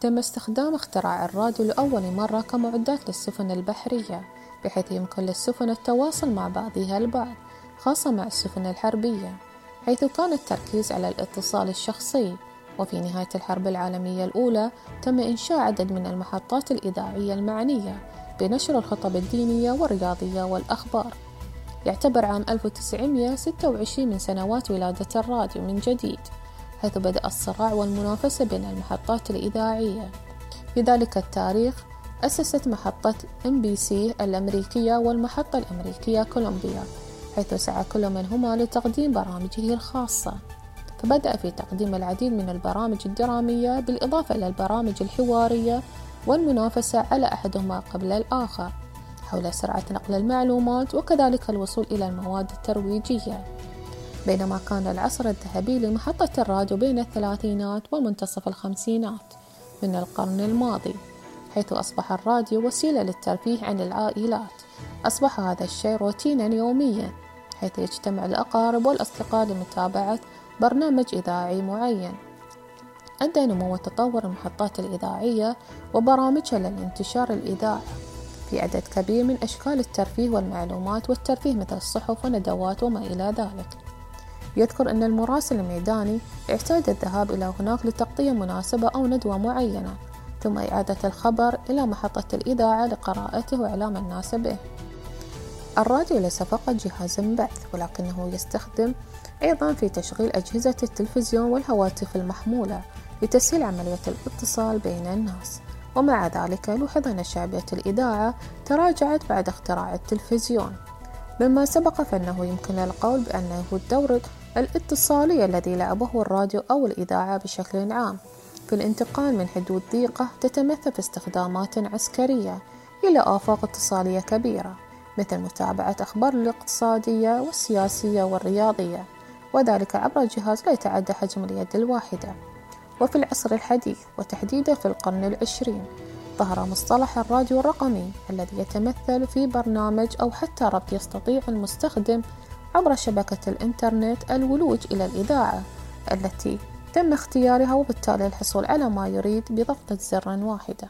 تم استخدام اختراع الراديو لأول مرة كمعدات للسفن البحرية بحيث يمكن للسفن التواصل مع بعضها البعض خاصة مع السفن الحربية حيث كان التركيز على الاتصال الشخصي. وفي نهاية الحرب العالمية الأولى تم إنشاء عدد من المحطات الإذاعية المعنية بنشر الخطب الدينية والرياضية والأخبار. يعتبر عام 1926 من سنوات ولادة الراديو من جديد حيث بدأ الصراع والمنافسة بين المحطات الإذاعية. في ذلك التاريخ أسست محطة NBC الأمريكية والمحطة الأمريكية كولومبيا حيث سعى كل منهما لتقديم برامجه الخاصة. فبدأ في تقديم العديد من البرامج الدرامية بالإضافة إلى البرامج الحوارية والمنافسة على أحدهما قبل الآخر حول سرعة نقل المعلومات وكذلك الوصول إلى المواد الترويجية. بينما كان العصر الذهبي لمحطة الراديو بين الثلاثينات ومنتصف الخمسينات من القرن الماضي حيث أصبح الراديو وسيلة للترفيه عن العائلات. أصبح هذا الشيء روتينا يوميا حيث يجتمع الأقارب والأصدقاء لمتابعة برنامج إذاعي معين. أدى نمو وتطور المحطات الإذاعية وبرامجها للانتشار الإذاعي في عدد كبير من أشكال الترفيه والمعلومات والترفيه مثل الصحف والندوات وما إلى ذلك. يذكر أن المراسل الميداني اعتاد الذهاب إلى هناك لتغطية مناسبة أو ندوة معينة ثم إعادة الخبر إلى محطة الإذاعة لقراءته وإعلام الناس به. الراديو ليس فقط جهاز بث ولكنه يستخدم أيضا في تشغيل أجهزة التلفزيون والهواتف المحمولة لتسهيل عملية الاتصال بين الناس. ومع ذلك لوحظ أن شعبية الإذاعة تراجعت بعد اختراع التلفزيون. مما سبق فإنه يمكن القول بأنه الدور الاتصالي الذي لعبه الراديو أو الإذاعة بشكل عام في الانتقال من حدود ضيقة تتمثل في استخدامات عسكرية إلى آفاق اتصالية كبيرة. مثل متابعة أخبار الاقتصادية والسياسية والرياضية وذلك عبر جهاز لا يتعدى حجم اليد الواحدة. وفي العصر الحديث وتحديدا في القرن العشرين ظهر مصطلح الراديو الرقمي الذي يتمثل في برنامج أو حتى ربط يستطيع المستخدم عبر شبكة الإنترنت الولوج إلى الإذاعة التي تم اختيارها وبالتالي الحصول على ما يريد بضغطة زر واحدة.